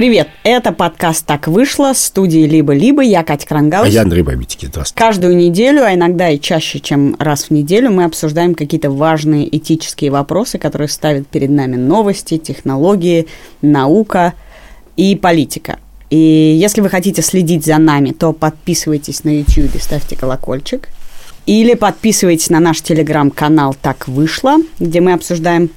Привет, это подкаст «Так вышло» студии «Либо-либо». Я Катя Крангаус. А я Андрей Бабитики. Здравствуйте. Каждую неделю, а иногда и чаще, чем раз в неделю, мы обсуждаем какие-то важные этические вопросы, которые ставят перед нами новости, технологии, наука и политика. И если вы хотите следить за нами, то подписывайтесь на YouTube, ставьте колокольчик. Или подписывайтесь на наш телеграм-канал «Так вышло», где мы обсуждаем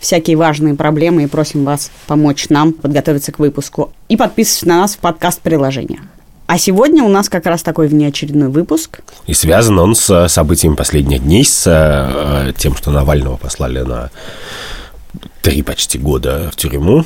всякие важные проблемы и просим вас помочь нам подготовиться к выпуску. И подписывайтесь на нас в подкаст-приложениях. А сегодня у нас как раз такой внеочередной выпуск. И связан он с событиями последних дней, с э, тем, что Навального послали на три почти года в тюрьму.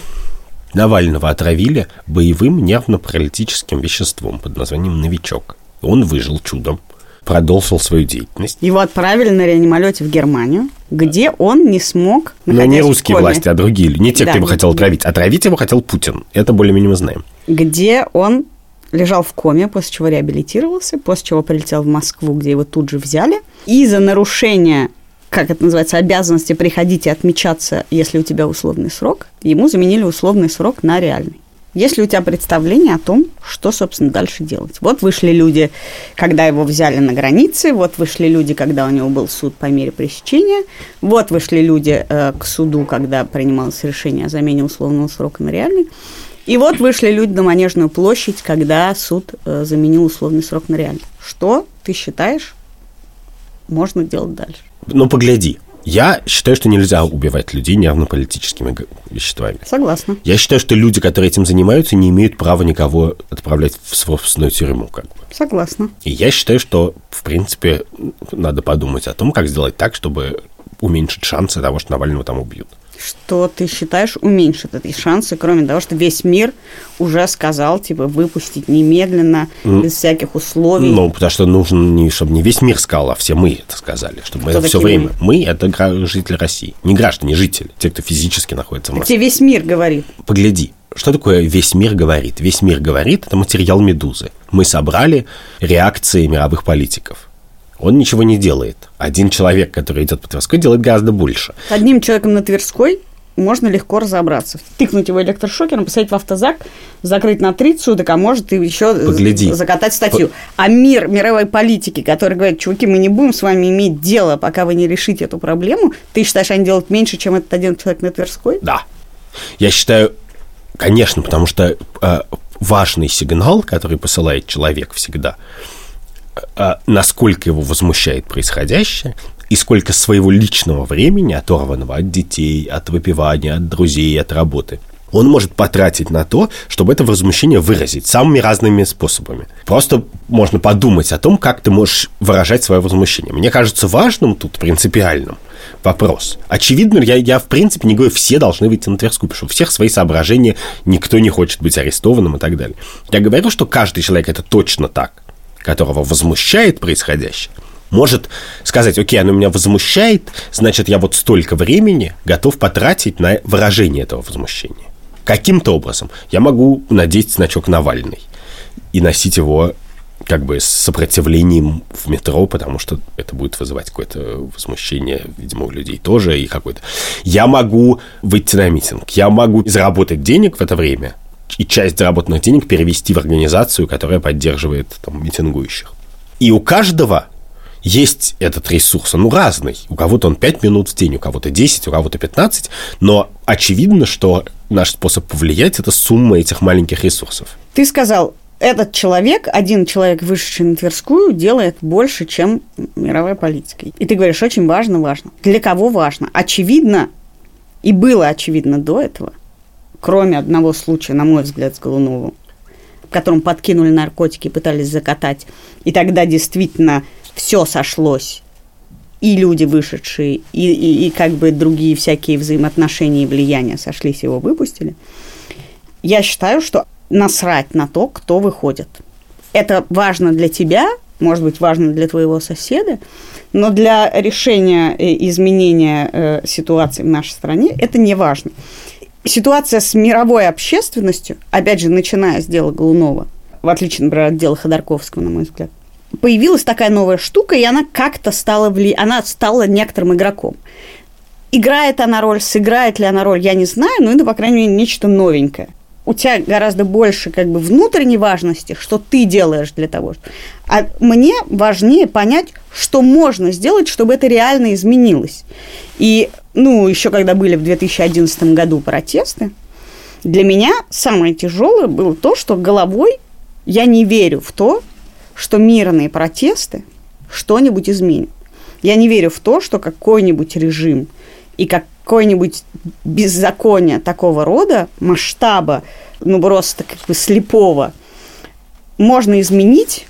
Навального отравили боевым нервно-паралитическим веществом под названием «Новичок». Он выжил чудом продолжил свою деятельность. Его отправили на реанимолете в Германию, где он не смог... Но не русские власти, а другие. Не те, да. кто его хотел отравить. Отравить его хотел Путин. Это более-менее мы знаем. Где он лежал в коме, после чего реабилитировался, после чего прилетел в Москву, где его тут же взяли. И за нарушение как это называется, обязанности приходить и отмечаться, если у тебя условный срок, ему заменили условный срок на реальный. Есть ли у тебя представление о том, что, собственно, дальше делать? Вот вышли люди, когда его взяли на границе, вот вышли люди, когда у него был суд по мере пресечения, вот вышли люди э, к суду, когда принималось решение о замене условного срока на реальный, и вот вышли люди на Манежную площадь, когда суд э, заменил условный срок на реальный. Что ты считаешь можно делать дальше? Ну, погляди. Я считаю, что нельзя убивать людей нервно-политическими веществами. Согласна. Я считаю, что люди, которые этим занимаются, не имеют права никого отправлять в собственную тюрьму. Как бы. Согласна. И я считаю, что, в принципе, надо подумать о том, как сделать так, чтобы уменьшить шансы того, что Навального там убьют что ты считаешь уменьшит эти шансы, кроме того, что весь мир уже сказал, типа, выпустить немедленно, mm. без всяких условий. Ну, потому что нужно, не, чтобы не весь мир сказал, а все мы это сказали, чтобы кто мы это все время... Мы? мы – это жители России. Не граждане, жители, те, кто физически находится в Москве. Тебе весь мир говорит. Погляди, что такое «весь мир говорит»? «Весь мир говорит» – это материал «Медузы». Мы собрали реакции мировых политиков – он ничего не делает. Один человек, который идет по Тверской, делает гораздо больше. Одним человеком на Тверской можно легко разобраться. Тыкнуть его электрошокером, посадить в автозак, закрыть на 30 суток, а может и еще Погляди. закатать статью. По... А мир мировой политики, который говорит, чуваки, мы не будем с вами иметь дело, пока вы не решите эту проблему, ты считаешь, они делают меньше, чем этот один человек на Тверской? Да. Я считаю, конечно, потому что э, важный сигнал, который посылает человек всегда – насколько его возмущает происходящее, и сколько своего личного времени, оторванного от детей, от выпивания, от друзей, от работы, он может потратить на то, чтобы это возмущение выразить самыми разными способами. Просто можно подумать о том, как ты можешь выражать свое возмущение. Мне кажется важным тут, принципиальным, вопрос. Очевидно, я, я в принципе не говорю, все должны выйти на Тверскую, потому что у всех свои соображения, никто не хочет быть арестованным и так далее. Я говорю, что каждый человек это точно так которого возмущает происходящее, может сказать, окей, оно меня возмущает, значит, я вот столько времени готов потратить на выражение этого возмущения. Каким-то образом я могу надеть значок Навальный и носить его как бы с сопротивлением в метро, потому что это будет вызывать какое-то возмущение, видимо, у людей тоже и какое-то. Я могу выйти на митинг, я могу заработать денег в это время, и часть заработанных денег перевести в организацию, которая поддерживает там, митингующих. И у каждого есть этот ресурс, он разный. У кого-то он 5 минут в день, у кого-то 10, у кого-то 15, но очевидно, что наш способ повлиять – это сумма этих маленьких ресурсов. Ты сказал, этот человек, один человек, вышедший на Тверскую, делает больше, чем мировая политика. И ты говоришь, очень важно, важно. Для кого важно? Очевидно, и было очевидно до этого – кроме одного случая, на мой взгляд, с Голуновым, в котором подкинули наркотики пытались закатать. И тогда действительно все сошлось. И люди вышедшие, и, и, и как бы другие всякие взаимоотношения и влияния сошлись, его выпустили. Я считаю, что насрать на то, кто выходит. Это важно для тебя, может быть, важно для твоего соседа, но для решения э, изменения э, ситуации в нашей стране это не важно ситуация с мировой общественностью, опять же, начиная с дела Голунова, в отличие, например, от дела Ходорковского, на мой взгляд, появилась такая новая штука, и она как-то стала, вли... она стала некоторым игроком. Играет она роль, сыграет ли она роль, я не знаю, но это, по крайней мере, нечто новенькое. У тебя гораздо больше как бы внутренней важности, что ты делаешь для того. А мне важнее понять, что можно сделать, чтобы это реально изменилось. И, ну, еще когда были в 2011 году протесты, для меня самое тяжелое было то, что головой я не верю в то, что мирные протесты что-нибудь изменят. Я не верю в то, что какой-нибудь режим и какое-нибудь беззаконие такого рода, масштаба, ну просто как бы слепого, можно изменить,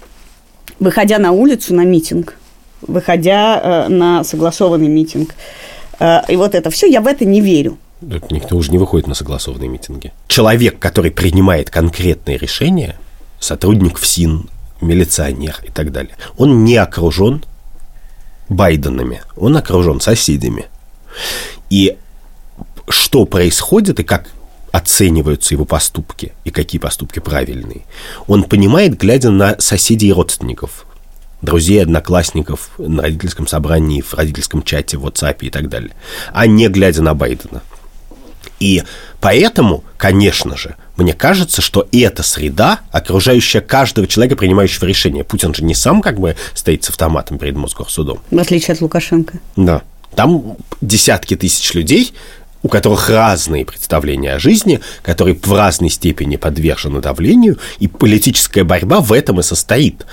выходя на улицу на митинг, выходя э, на согласованный митинг. Э, и вот это все, я в это не верю. Никто уже не выходит на согласованные митинги. Человек, который принимает конкретные решения, сотрудник ФСИН, милиционер и так далее, он не окружен Байденами, он окружен соседями. И что происходит и как оцениваются его поступки и какие поступки правильные, он понимает, глядя на соседей и родственников, друзей, одноклассников на родительском собрании, в родительском чате, в WhatsApp и так далее, а не глядя на Байдена. И поэтому, конечно же, мне кажется, что эта среда, окружающая каждого человека, принимающего решение. Путин же не сам как бы стоит с автоматом перед Мосгорсудом. В отличие от Лукашенко. Да. Там десятки тысяч людей, у которых разные представления о жизни, которые в разной степени подвержены давлению, и политическая борьба в этом и состоит.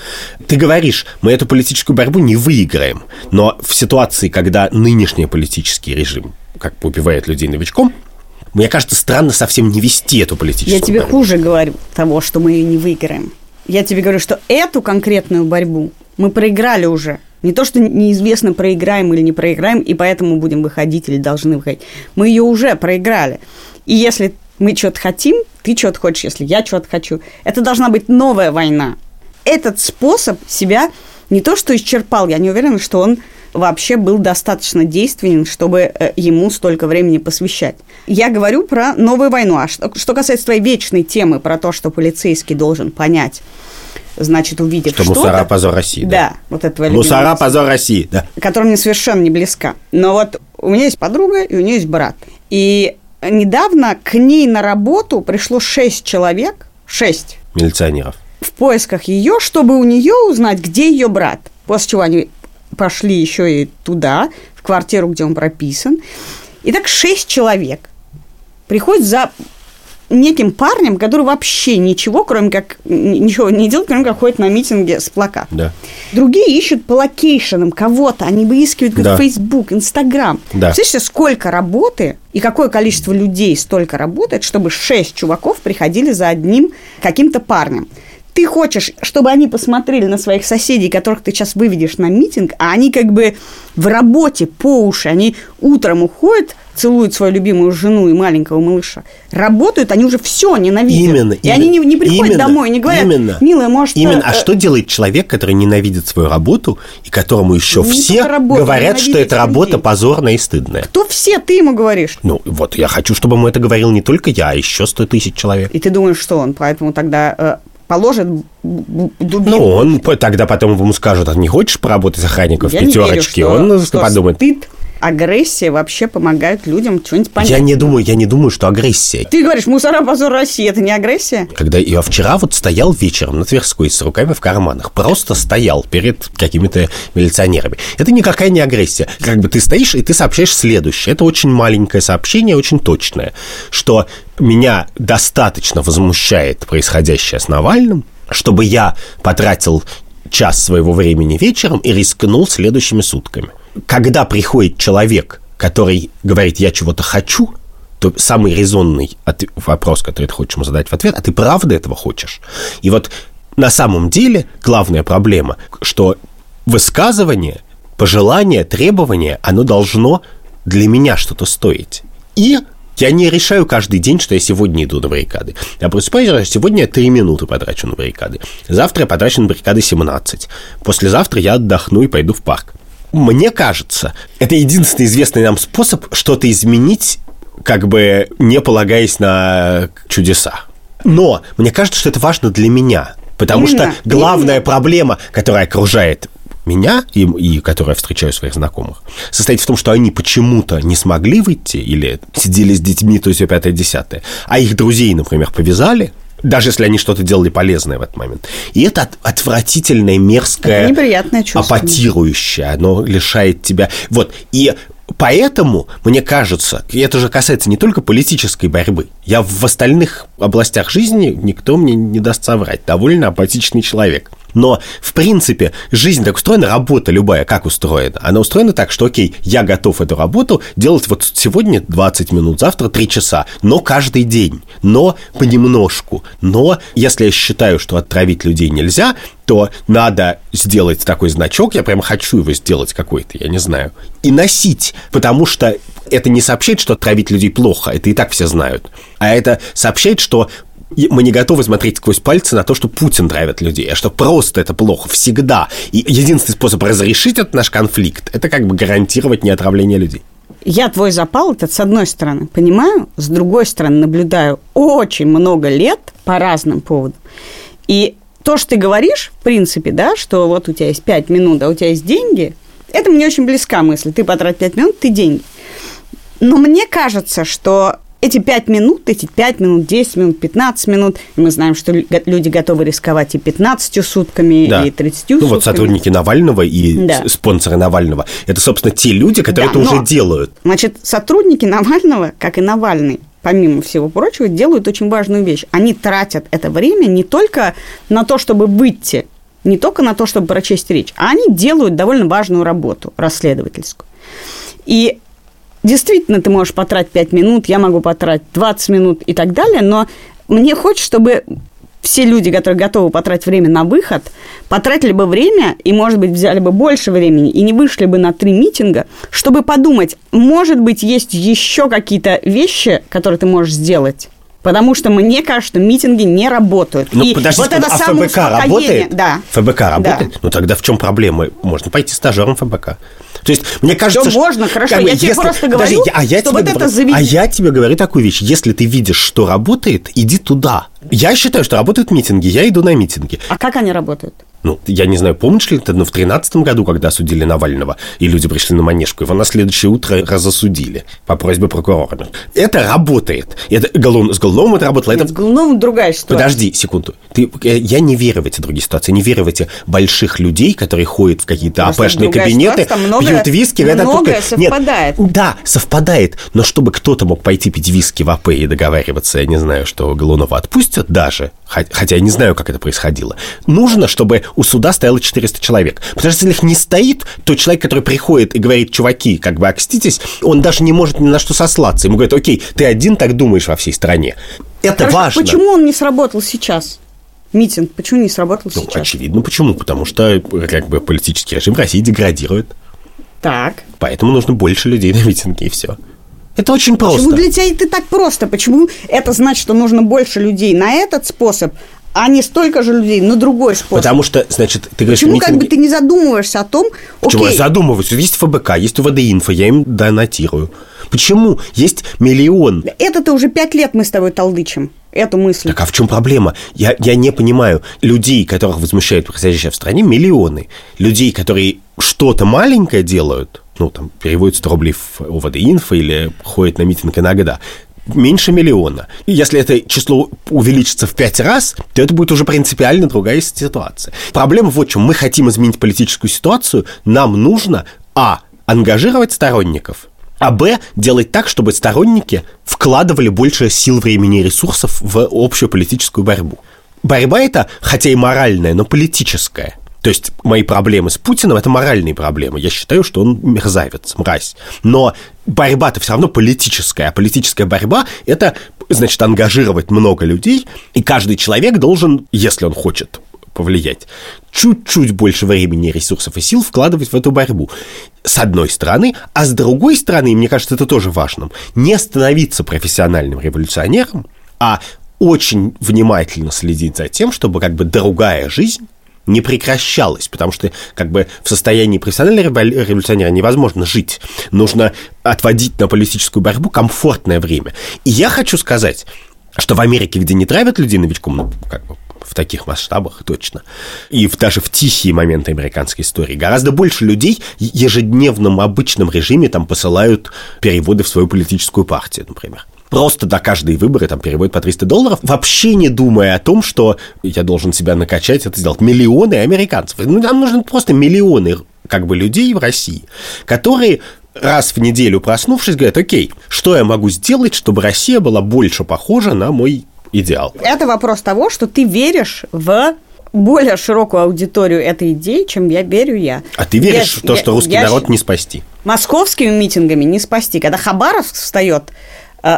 Ты говоришь, мы эту политическую борьбу не выиграем, но в ситуации, когда нынешний политический режим как бы убивает людей новичком, мне кажется, странно совсем не вести эту политическую Я тебе борьбу. хуже говорю того, что мы ее не выиграем. Я тебе говорю, что эту конкретную борьбу мы проиграли уже. Не то, что неизвестно, проиграем или не проиграем, и поэтому будем выходить или должны выходить. Мы ее уже проиграли. И если мы что-то хотим, ты что-то хочешь, если я что-то хочу, это должна быть новая война. Этот способ себя не то, что исчерпал, я не уверена, что он вообще был достаточно действенен, чтобы э, ему столько времени посвящать. Я говорю про новую войну. А что, что касается твоей вечной темы про то, что полицейский должен понять, значит, увидев что что-то... мусора позор России. Да, да вот это твоя Мусора позор России, да. которая мне совершенно не близка. Но вот у меня есть подруга, и у нее есть брат. И недавно к ней на работу пришло шесть человек, шесть, Милиционеров. в поисках ее, чтобы у нее узнать, где ее брат. После чего они пошли еще и туда, в квартиру, где он прописан. И так шесть человек приходят за неким парнем, который вообще ничего, кроме как ничего не делает, кроме как ходит на митинге с плакатом. Да. Другие ищут по location ам кого-то, они выискивают как Да. Facebook, Instagram. Да. Представляешь себе, сколько работы и какое количество людей столько работает, чтобы шесть чуваков приходили за одним каким-то парнем. Ты хочешь, чтобы они посмотрели на своих соседей, которых ты сейчас выведешь на митинг, а они как бы в работе по уши, они утром уходят, целуют свою любимую жену и маленького малыша, работают, они уже все ненавидят. Именно. И именно, они не, не приходят именно, домой, не говорят, именно, милая, может... Именно. э, А что делает человек, который ненавидит свою работу, и которому еще Не все только работу, говорят, что эта работа людей. позорная и стыдная? Кто все, ты ему говоришь. Ну, вот я хочу, чтобы ему это говорил не только я, а еще 100 тысяч человек. И ты думаешь, что он поэтому тогда э, положит дубинку? Ну, он тогда потом ему скажут, а не хочешь поработать охранником в верю, пятерочке? что- он подумает. стыд, агрессия вообще помогают людям что-нибудь понять. Я не думаю, я не думаю, что агрессия. Ты говоришь, мусора, позор России, это не агрессия? Когда я вчера вот стоял вечером на Тверской с руками в карманах, просто стоял перед какими-то милиционерами. Это никакая не агрессия. Как бы ты стоишь и ты сообщаешь следующее. Это очень маленькое сообщение, очень точное, что меня достаточно возмущает происходящее с Навальным, чтобы я потратил час своего времени вечером и рискнул следующими сутками. Когда приходит человек, который говорит, я чего-то хочу, то самый резонный от- вопрос, который ты хочешь ему задать в ответ, а ты правда этого хочешь? И вот на самом деле главная проблема, что высказывание, пожелание, требование, оно должно для меня что-то стоить. И я не решаю каждый день, что я сегодня иду на баррикады. Я просыпаюсь, что сегодня я 3 минуты потрачу на баррикады. Завтра я потрачу на баррикады 17. Послезавтра я отдохну и пойду в парк. Мне кажется, это единственный известный нам способ что-то изменить, как бы не полагаясь на чудеса. Но мне кажется, что это важно для меня. Потому Именно, что главная проблема, которая окружает меня, и, и которые я встречаю своих знакомых, состоит в том, что они почему-то не смогли выйти или сидели с детьми, то есть пятое, десятое, а их друзей, например, повязали, даже если они что-то делали полезное в этот момент. И это отвратительное, мерзкое, это неприятное чувство. апатирующее, оно лишает тебя... Вот, и Поэтому, мне кажется, и это же касается не только политической борьбы. Я в остальных областях жизни, никто мне не даст соврать, довольно апатичный человек. Но, в принципе, жизнь так устроена, работа любая как устроена? Она устроена так, что, окей, я готов эту работу делать вот сегодня 20 минут, завтра 3 часа, но каждый день, но понемножку. Но если я считаю, что отравить людей нельзя, то надо сделать такой значок, я прямо хочу его сделать какой-то, я не знаю, и носить, потому что это не сообщает, что отравить людей плохо, это и так все знают, а это сообщает, что мы не готовы смотреть сквозь пальцы на то, что Путин травит людей, а что просто это плохо всегда. И единственный способ разрешить этот наш конфликт – это как бы гарантировать неотравление людей. Я твой запал, это с одной стороны, понимаю, с другой стороны, наблюдаю очень много лет по разным поводам. И то, что ты говоришь, в принципе, да, что вот у тебя есть пять минут, а у тебя есть деньги, это мне очень близка мысль. Ты потрать пять минут, ты деньги. Но мне кажется, что эти пять минут, эти пять минут, 10 минут, 15 минут, мы знаем, что люди готовы рисковать и 15 сутками, да. и 30 ну, сутками. Ну, вот сотрудники Навального и да. спонсоры Навального. Это, собственно, те люди, которые да, это уже делают. Значит, сотрудники Навального, как и Навальный, помимо всего прочего, делают очень важную вещь. Они тратят это время не только на то, чтобы выйти, не только на то, чтобы прочесть речь, а они делают довольно важную работу расследовательскую. И действительно ты можешь потратить 5 минут, я могу потратить 20 минут и так далее, но мне хочется, чтобы все люди, которые готовы потратить время на выход, потратили бы время и, может быть, взяли бы больше времени и не вышли бы на три митинга, чтобы подумать, может быть, есть еще какие-то вещи, которые ты можешь сделать. Потому что мне кажется, что митинги не работают. Ну, и подождите, вот это а ФБК работает? Да. ФБК работает? Да. Ну, тогда в чем проблема? Можно пойти стажером ФБК. То есть, мне кажется, Все можно, хорошо, как бы, я тебе просто говорю, подожди, а я что тебе вот говорю, это заведение... А я тебе говорю такую вещь. Если ты видишь, что работает, иди туда. Я считаю, что работают митинги, я иду на митинги. А как они работают? Ну, я не знаю, помнишь ли ты, но в тринадцатом году, когда осудили Навального, и люди пришли на Манежку, его на следующее утро разосудили по просьбе прокурора. Это работает. Это голов... С Голуновым это работало. Нет, это... С Голуновым другая ситуация. Подожди секунду. Ты... Я не верю в эти другие ситуации. Не верю в эти больших людей, которые ходят в какие-то АПшные кабинеты, ситуация, многое, пьют виски. Многое это совпадает. Нет, да, совпадает. Но чтобы кто-то мог пойти пить виски в АП и договариваться, я не знаю, что Голунова отпустят даже, хотя я не знаю, как это происходило, нужно, чтобы у суда стояло 400 человек. Потому что если их не стоит, то человек, который приходит и говорит, чуваки, как бы окститесь, он даже не может ни на что сослаться. Ему говорят, окей, ты один так думаешь во всей стране. Это Хорошо, важно. Почему он не сработал сейчас? Митинг, почему не сработал ну, сейчас? Очевидно, почему? Потому что как бы политический режим России деградирует. Так. Поэтому нужно больше людей на митинге, и все. Это очень просто. Почему для тебя это так просто? Почему это значит, что нужно больше людей на этот способ, а не столько же людей на другой способ. Потому что, значит, ты говоришь... Почему митинги... как бы ты не задумываешься о том... Почему окей. я задумываюсь? Есть ФБК, есть УВД-инфо, я им донатирую. Почему? Есть миллион. Это-то уже пять лет мы с тобой толдычим эту мысль. Так а в чем проблема? Я, я не понимаю. Людей, которых возмущает происходящее в стране, миллионы. Людей, которые что-то маленькое делают, ну, там, переводят 100 рублей в УВД-инфо или ходят на митинг иногда, меньше миллиона. И если это число увеличится в пять раз, то это будет уже принципиально другая ситуация. Проблема в чем. Мы хотим изменить политическую ситуацию, нам нужно, а, ангажировать сторонников, а б, делать так, чтобы сторонники вкладывали больше сил, времени и ресурсов в общую политическую борьбу. Борьба это, хотя и моральная, но политическая. То есть мои проблемы с Путиным – это моральные проблемы. Я считаю, что он мерзавец, мразь. Но борьба-то все равно политическая. А политическая борьба – это, значит, ангажировать много людей, и каждый человек должен, если он хочет повлиять, чуть-чуть больше времени, ресурсов и сил вкладывать в эту борьбу. С одной стороны, а с другой стороны, мне кажется, это тоже важным, не становиться профессиональным революционером, а очень внимательно следить за тем, чтобы как бы другая жизнь не прекращалось, потому что как бы в состоянии профессионального революционера невозможно жить. Нужно отводить на политическую борьбу комфортное время. И я хочу сказать, что в Америке, где не травят людей новичком, ну, как бы в таких масштабах точно. И в, даже в тихие моменты американской истории. Гораздо больше людей ежедневном обычном режиме там посылают переводы в свою политическую партию, например просто до каждой выборы там переводят по 300 долларов, вообще не думая о том, что я должен себя накачать, это сделать. Миллионы американцев. Ну, нам нужны просто миллионы как бы людей в России, которые раз в неделю проснувшись, говорят, окей, что я могу сделать, чтобы Россия была больше похожа на мой идеал? Это вопрос того, что ты веришь в более широкую аудиторию этой идеи, чем я верю я. А ты веришь я, в то, что русский я, народ не спасти? Московскими митингами не спасти. Когда Хабаровск встает,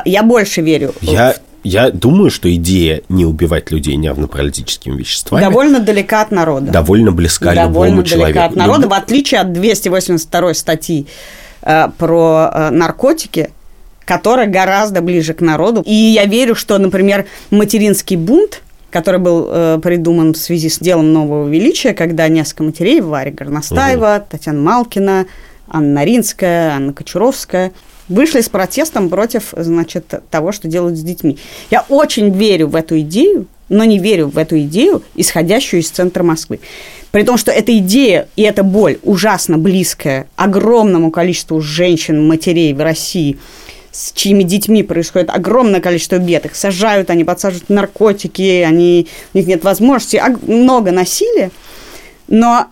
я больше верю. Я, я думаю, что идея не убивать людей нервно-паралитическими веществами довольно далека от народа. Довольно близка довольно любому человеку. Довольно далека от народа, Люб... в отличие от 282 статьи э, про э, наркотики, которая гораздо ближе к народу. И я верю, что, например, материнский бунт – который был э, придуман в связи с делом нового величия, когда несколько матерей, Варя Горностаева, угу. Татьяна Малкина, Анна Наринская, Анна Кочуровская, вышли с протестом против, значит, того, что делают с детьми. Я очень верю в эту идею, но не верю в эту идею, исходящую из центра Москвы. При том, что эта идея и эта боль ужасно близкая огромному количеству женщин, матерей в России – с чьими детьми происходит огромное количество бед. Их сажают, они подсаживают наркотики, они, у них нет возможности, много насилия. Но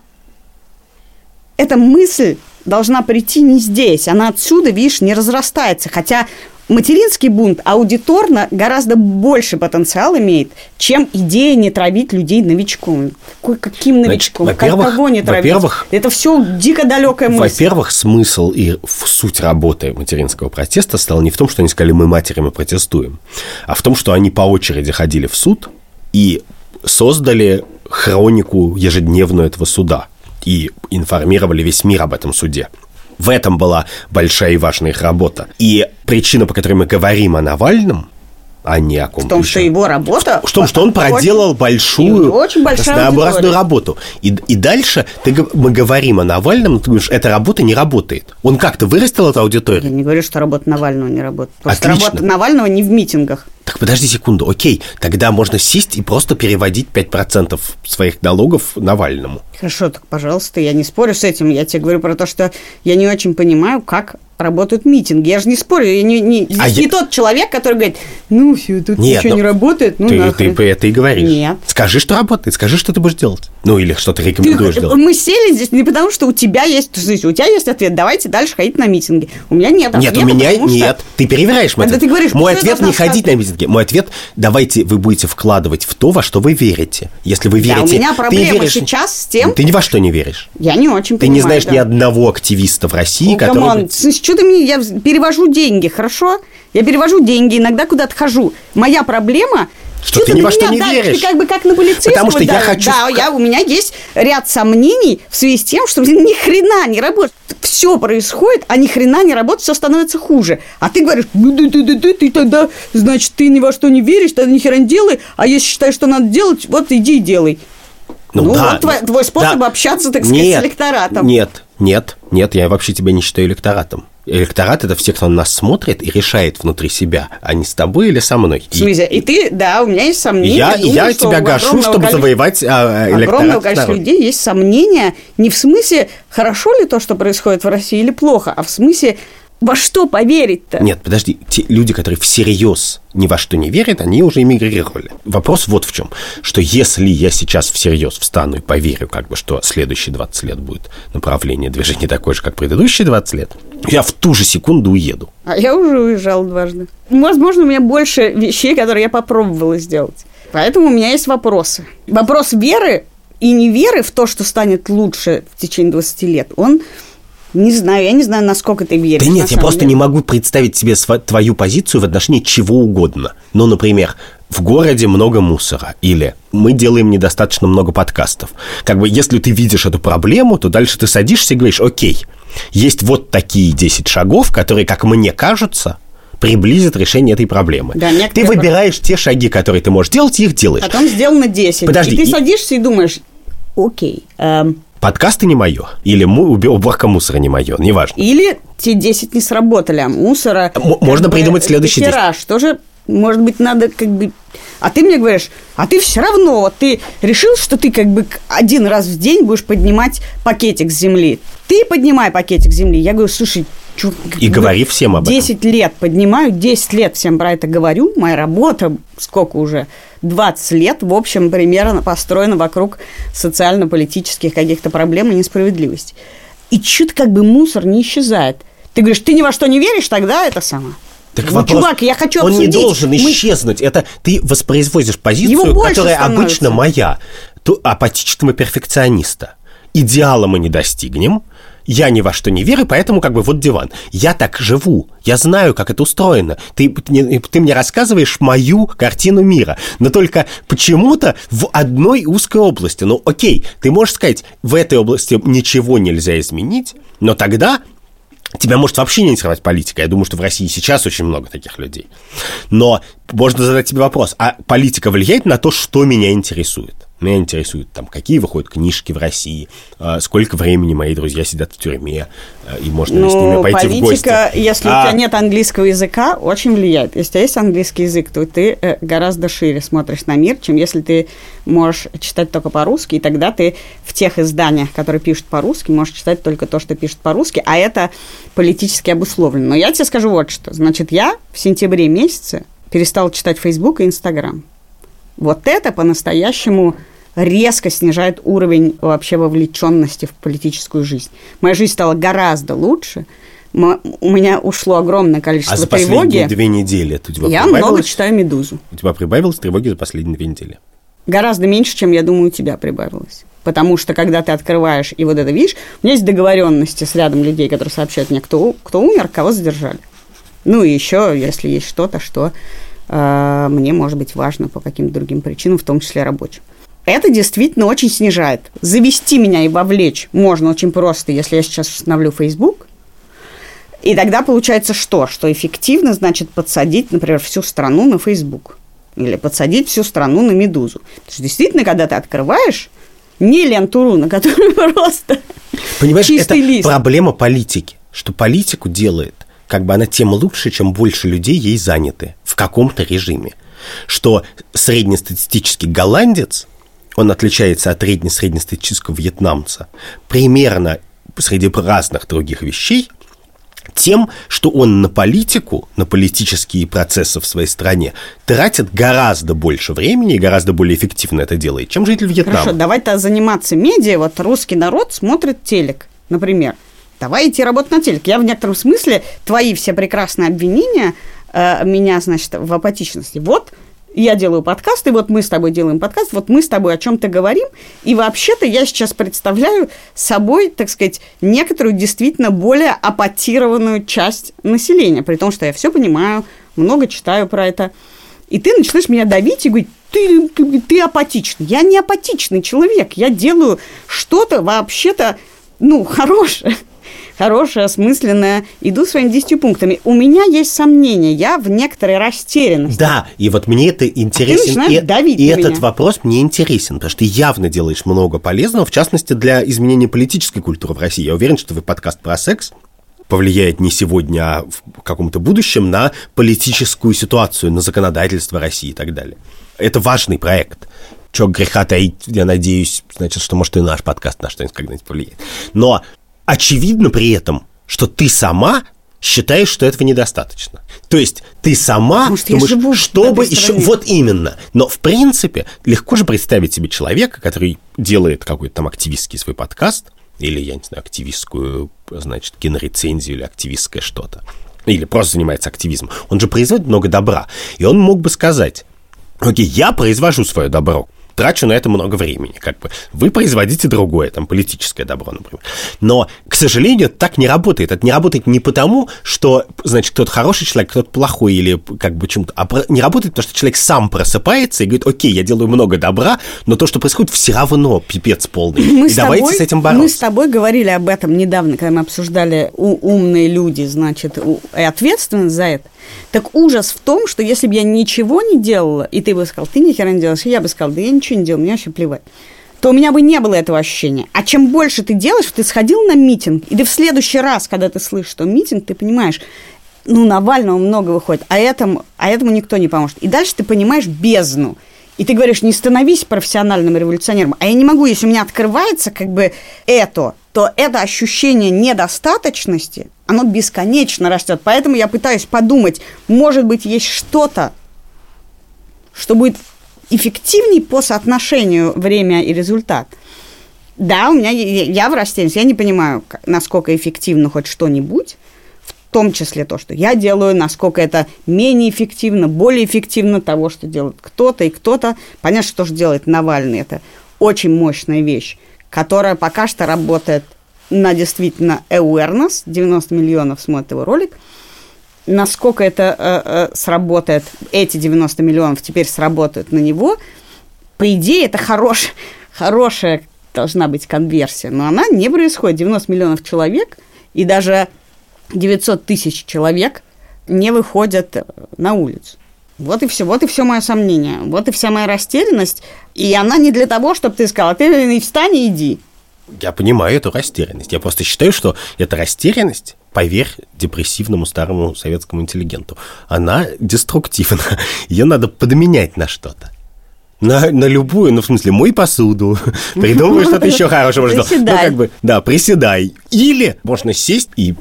эта мысль должна прийти не здесь. Она отсюда, видишь, не разрастается. Хотя материнский бунт аудиторно гораздо больше потенциал имеет, чем идея не травить людей новичком. Какой, каким новичком? Значит, во-первых, Кого не травить? Во-первых, Это все дико далекая мысль. Во-первых, смысл и суть работы материнского протеста стал не в том, что они сказали, мы матерями протестуем, а в том, что они по очереди ходили в суд и создали хронику ежедневную этого суда и информировали весь мир об этом суде. В этом была большая и важная их работа. И причина, по которой мы говорим о Навальном, а не о ком В том, еще. что его работа... В том, что он проделал очень, большую, очень разнообразную работу. И, и дальше ты, мы говорим о Навальном, ты говоришь, эта работа не работает. Он как-то вырастил эту аудиторию? Я не говорю, что работа Навального не работает. Просто Отлично. работа Навального не в митингах. Так подожди секунду, окей, тогда можно сесть и просто переводить 5% своих налогов Навальному. Хорошо, так пожалуйста, я не спорю с этим, я тебе говорю про то, что я не очень понимаю, как работают митинги. Я же не спорю, я не, не, а не я... тот человек, который говорит, ну все, тут Нет, ничего ну, не работает, ну ты, нахрен. ты это и говоришь. Нет. Скажи, что работает, скажи, что ты будешь делать. Ну или что ты рекомендуешь ты, делать. Мы сели здесь не потому, что у тебя есть, слушай, у тебя есть ответ, давайте дальше ходить на митинги. У меня нет ответа. Нет, у меня нет. Что... Ты перевираешь мой ответ. Ты говоришь, мой ответ не ходить на митинги. Мой ответ, давайте вы будете вкладывать в то, во что вы верите. Если вы верите... Да, у меня проблема веришь... сейчас с тем... Ты ни во что не веришь. Я не очень Ты понимаю, не знаешь да. ни одного активиста в России, ну, который... Come on, что ты мне... Я перевожу деньги, хорошо? Я перевожу деньги, иногда куда-то хожу. Моя проблема что, что ты ни во что не да, веришь. Ты как бы как на полицейского. Потому что да, я хочу... Да, я, у меня есть ряд сомнений в связи с тем, что ни хрена не работает. Все происходит, а ни хрена не работает, все становится хуже. А ты говоришь, ну, ты, ты, ты, ты, ты тогда, значит, ты ни во что не веришь, тогда ни хера не делай, а если считаешь, что надо делать, вот иди и делай. Ну, ну да, вот твой, твой способ да. общаться, так сказать, нет, с электоратом. Нет, нет, нет, я вообще тебя не считаю электоратом. Электорат – это все, кто на нас смотрит и решает внутри себя, а не с тобой или со мной. В смысле? И, и ты, да, у меня есть сомнения. Я, думаю, я тебя гашу, чтобы количества, завоевать а, электорат. Огромного количества людей есть сомнения не в смысле, хорошо ли то, что происходит в России, или плохо, а в смысле, во что поверить-то? Нет, подожди, те люди, которые всерьез ни во что не верят, они уже эмигрировали. Вопрос вот в чем, что если я сейчас всерьез встану и поверю, как бы, что следующие 20 лет будет направление движения такое же, как предыдущие 20 лет, я в ту же секунду уеду. А я уже уезжал дважды. Возможно, у меня больше вещей, которые я попробовала сделать. Поэтому у меня есть вопросы. Вопрос веры и неверы в то, что станет лучше в течение 20 лет, он не знаю, я не знаю, насколько ты веришь. Да нет, я просто деле. не могу представить себе твою позицию в отношении чего угодно. Ну, например, в городе много мусора, или мы делаем недостаточно много подкастов. Как бы, если ты видишь эту проблему, то дальше ты садишься и говоришь, окей, есть вот такие 10 шагов, которые, как мне кажется, приблизит решение этой проблемы. Да, ты выбираешь те шаги, которые ты можешь делать, и их делаешь. Потом сделано 10. Подожди. И ты и... садишься и думаешь, окей, эм, подкасты не мое, или уборка мусора не мое, неважно. Или те 10 не сработали, а мусора... М- можно придумать следующий тираж. Тоже, может быть, надо как бы А ты мне говоришь, а ты все равно, вот ты решил, что ты как бы один раз в день будешь поднимать пакетик с земли. Ты поднимай пакетик земли. Я говорю, слушай, чё, и говори всем об 10 этом. 10 лет поднимаю, 10 лет всем про это говорю. Моя работа, сколько уже, 20 лет, в общем, примерно построена вокруг социально-политических каких-то проблем и несправедливости. И чуть как бы мусор не исчезает. Ты говоришь, ты ни во что не веришь, тогда это само. Так ну, вопрос, чувак, я хочу обсудить. Он не должен Мы... исчезнуть. Это ты воспроизводишь позицию, которая становится. обычно моя, то апатичного перфекциониста. Идеала мы не достигнем, я ни во что не верю, поэтому как бы вот диван. Я так живу, я знаю, как это устроено. Ты, ты мне рассказываешь мою картину мира, но только почему-то в одной узкой области. Ну окей, ты можешь сказать, в этой области ничего нельзя изменить, но тогда Тебя может вообще не интересовать политика. Я думаю, что в России сейчас очень много таких людей. Но можно задать тебе вопрос, а политика влияет на то, что меня интересует? Меня интересует, там, какие выходят книжки в России, а, сколько времени мои друзья сидят в тюрьме, а, и можно ли ну, с ними пойти политика, в гости. если а... у тебя нет английского языка, очень влияет. Если у тебя есть английский язык, то ты э, гораздо шире смотришь на мир, чем если ты можешь читать только по-русски, и тогда ты в тех изданиях, которые пишут по-русски, можешь читать только то, что пишут по-русски, а это политически обусловлено. Но я тебе скажу вот что. Значит, я в сентябре месяце перестал читать Facebook и Instagram. Вот это по-настоящему резко снижает уровень вообще вовлеченности в политическую жизнь. Моя жизнь стала гораздо лучше. У меня ушло огромное количество а за тревоги. последние две недели у тебя Я много читаю «Медузу». У тебя прибавилось тревоги за последние две недели? Гораздо меньше, чем, я думаю, у тебя прибавилось. Потому что, когда ты открываешь и вот это видишь, у меня есть договоренности с рядом людей, которые сообщают мне, кто, кто умер, кого задержали. Ну и еще, если есть что-то, что э, мне может быть важно по каким-то другим причинам, в том числе рабочим это действительно очень снижает. Завести меня и вовлечь можно очень просто, если я сейчас установлю Facebook. И тогда получается что? Что эффективно значит подсадить, например, всю страну на Facebook. Или подсадить всю страну на Медузу. Потому что действительно, когда ты открываешь не лентуру, на которой просто Понимаешь, это лист. проблема политики. Что политику делает, как бы она тем лучше, чем больше людей ей заняты в каком-то режиме. Что среднестатистический голландец он отличается от средне-среднестатистического вьетнамца примерно среди разных других вещей тем, что он на политику, на политические процессы в своей стране тратит гораздо больше времени и гораздо более эффективно это делает, чем житель Вьетнама. Хорошо, давай-то заниматься медиа. Вот русский народ смотрит телек, например. Давай идти работать на телек. Я в некотором смысле твои все прекрасные обвинения э, меня, значит, в апатичности. Вот я делаю подкаст, и вот мы с тобой делаем подкаст, вот мы с тобой о чем-то говорим, и вообще-то я сейчас представляю собой, так сказать, некоторую действительно более апатированную часть населения, при том, что я все понимаю, много читаю про это. И ты начинаешь меня давить и говорить, ты, ты, ты апатичный. Я не апатичный человек, я делаю что-то вообще-то, ну, хорошее хорошая, осмысленная, иду своими десятью пунктами. У меня есть сомнения, я в некоторой растерянности. Да, и вот мне это интересен. А и давить и этот меня. вопрос мне интересен, потому что ты явно делаешь много полезного, в частности, для изменения политической культуры в России. Я уверен, что твой подкаст про секс повлияет не сегодня, а в каком-то будущем на политическую ситуацию, на законодательство России и так далее. Это важный проект. Чего греха таить, я надеюсь, значит, что, может, и наш подкаст на что-нибудь когда-нибудь повлияет. Но очевидно при этом, что ты сама считаешь, что этого недостаточно. То есть ты сама Может, думаешь, я живу чтобы еще... Вот именно. Но, в принципе, легко же представить себе человека, который делает какой-то там активистский свой подкаст, или, я не знаю, активистскую, значит, кинорецензию или активистское что-то. Или просто занимается активизмом. Он же производит много добра. И он мог бы сказать, окей, я произвожу свое добро трачу на это много времени. Как бы. Вы производите другое, там, политическое добро, например. Но, к сожалению, так не работает. Это не работает не потому, что, значит, кто-то хороший человек, кто-то плохой или как бы чем-то, а не работает, потому что человек сам просыпается и говорит, окей, я делаю много добра, но то, что происходит, все равно пипец полный. Мы и давайте тобой, с этим бороться. Мы с тобой говорили об этом недавно, когда мы обсуждали умные люди, значит, и ответственность за это. Так ужас в том, что если бы я ничего не делала, и ты бы сказал, ты ни хера не делаешь, я бы сказал, да я ничего не делаю, мне вообще плевать то у меня бы не было этого ощущения. А чем больше ты делаешь, ты сходил на митинг, и ты в следующий раз, когда ты слышишь, что митинг, ты понимаешь, ну, Навального много выходит, а этому, а этому никто не поможет. И дальше ты понимаешь бездну. И ты говоришь, не становись профессиональным революционером. А я не могу, если у меня открывается как бы это, то это ощущение недостаточности, оно бесконечно растет. Поэтому я пытаюсь подумать, может быть, есть что-то, что будет эффективней по соотношению время и результат. Да, у меня я в растерянности, я не понимаю, насколько эффективно хоть что-нибудь, в том числе то, что я делаю, насколько это менее эффективно, более эффективно того, что делает кто-то и кто-то. Понятно, что же делает Навальный, это очень мощная вещь, которая пока что работает на действительно awareness, 90 миллионов смотрят его ролик, насколько это э, э, сработает, эти 90 миллионов теперь сработают на него, по идее, это хорош, хорошая должна быть конверсия, но она не происходит. 90 миллионов человек, и даже 900 тысяч человек не выходят э, на улицу. Вот и все, вот и все мое сомнение, вот и вся моя растерянность. И она не для того, чтобы ты сказала, ты встань и иди. Я понимаю эту растерянность. Я просто считаю, что эта растерянность, поверь депрессивному старому советскому интеллигенту, она деструктивна. Ее надо подменять на что-то. На, на любую, ну, в смысле, мой посуду, придумывай что-то еще хорошее. Можно, ну, как бы, да, приседай. Или можно сесть и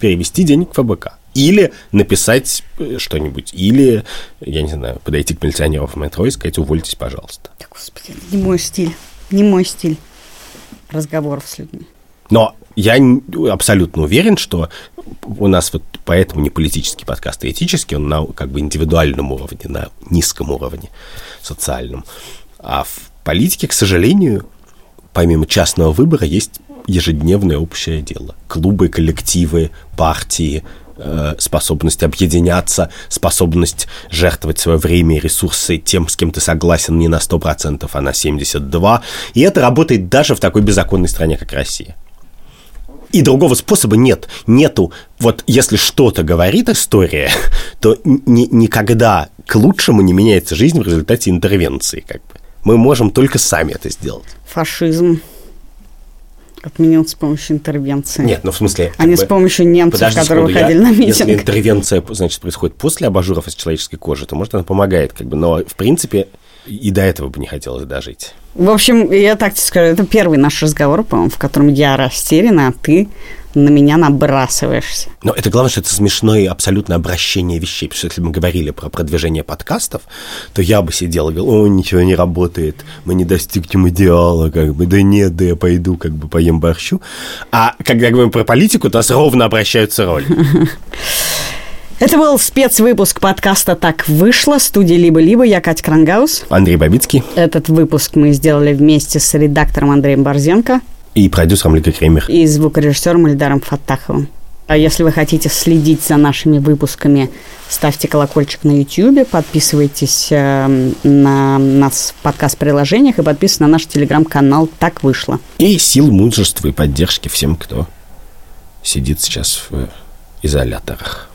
перевести денег в ФБК. Или написать э, что-нибудь. Или, я не знаю, подойти к милиционеру в метро и сказать, увольтесь, пожалуйста. Да, господи, не мой стиль. Не мой стиль разговоров с людьми. Но я абсолютно уверен, что у нас вот поэтому не политический подкаст, а этический, он на как бы индивидуальном уровне, на низком уровне социальном. А в политике, к сожалению, помимо частного выбора, есть ежедневное общее дело. Клубы, коллективы, партии, э, способность объединяться, способность жертвовать свое время и ресурсы тем, с кем ты согласен не на 100%, а на 72%. И это работает даже в такой беззаконной стране, как Россия. И другого способа нет. Нету. Вот если что-то говорит история, то ни, никогда к лучшему не меняется жизнь в результате интервенции. Как бы. Мы можем только сами это сделать. Фашизм отменил с помощью интервенции. Нет, ну в смысле... А не бы... с помощью немцев, Подожди которые секунду, выходили я, на митинг. Если интервенция, значит, происходит после абажуров из человеческой кожи, то, может, она помогает, как бы, но, в принципе, и до этого бы не хотелось дожить. В общем, я так тебе скажу, это первый наш разговор, по-моему, в котором я растеряна, а ты на меня набрасываешься. Но это главное, что это смешное абсолютно обращение вещей. Потому что если мы говорили про продвижение подкастов, то я бы сидел и говорил, о, ничего не работает, мы не достигнем идеала, как бы, да нет, да я пойду, как бы, поем борщу. А когда говорим про политику, то нас ровно обращаются роли. Это был спецвыпуск подкаста «Так вышло» студии «Либо-либо». Я Катя Крангаус. Андрей Бабицкий. Этот выпуск мы сделали вместе с редактором Андреем Борзенко. И продюсером Лика Кремер. И звукорежиссером Эльдаром Фаттаховым. А если вы хотите следить за нашими выпусками, ставьте колокольчик на YouTube, подписывайтесь э, на нас в подкаст-приложениях и подписывайтесь на наш телеграм-канал «Так вышло». И сил, мужества и поддержки всем, кто сидит сейчас в изоляторах.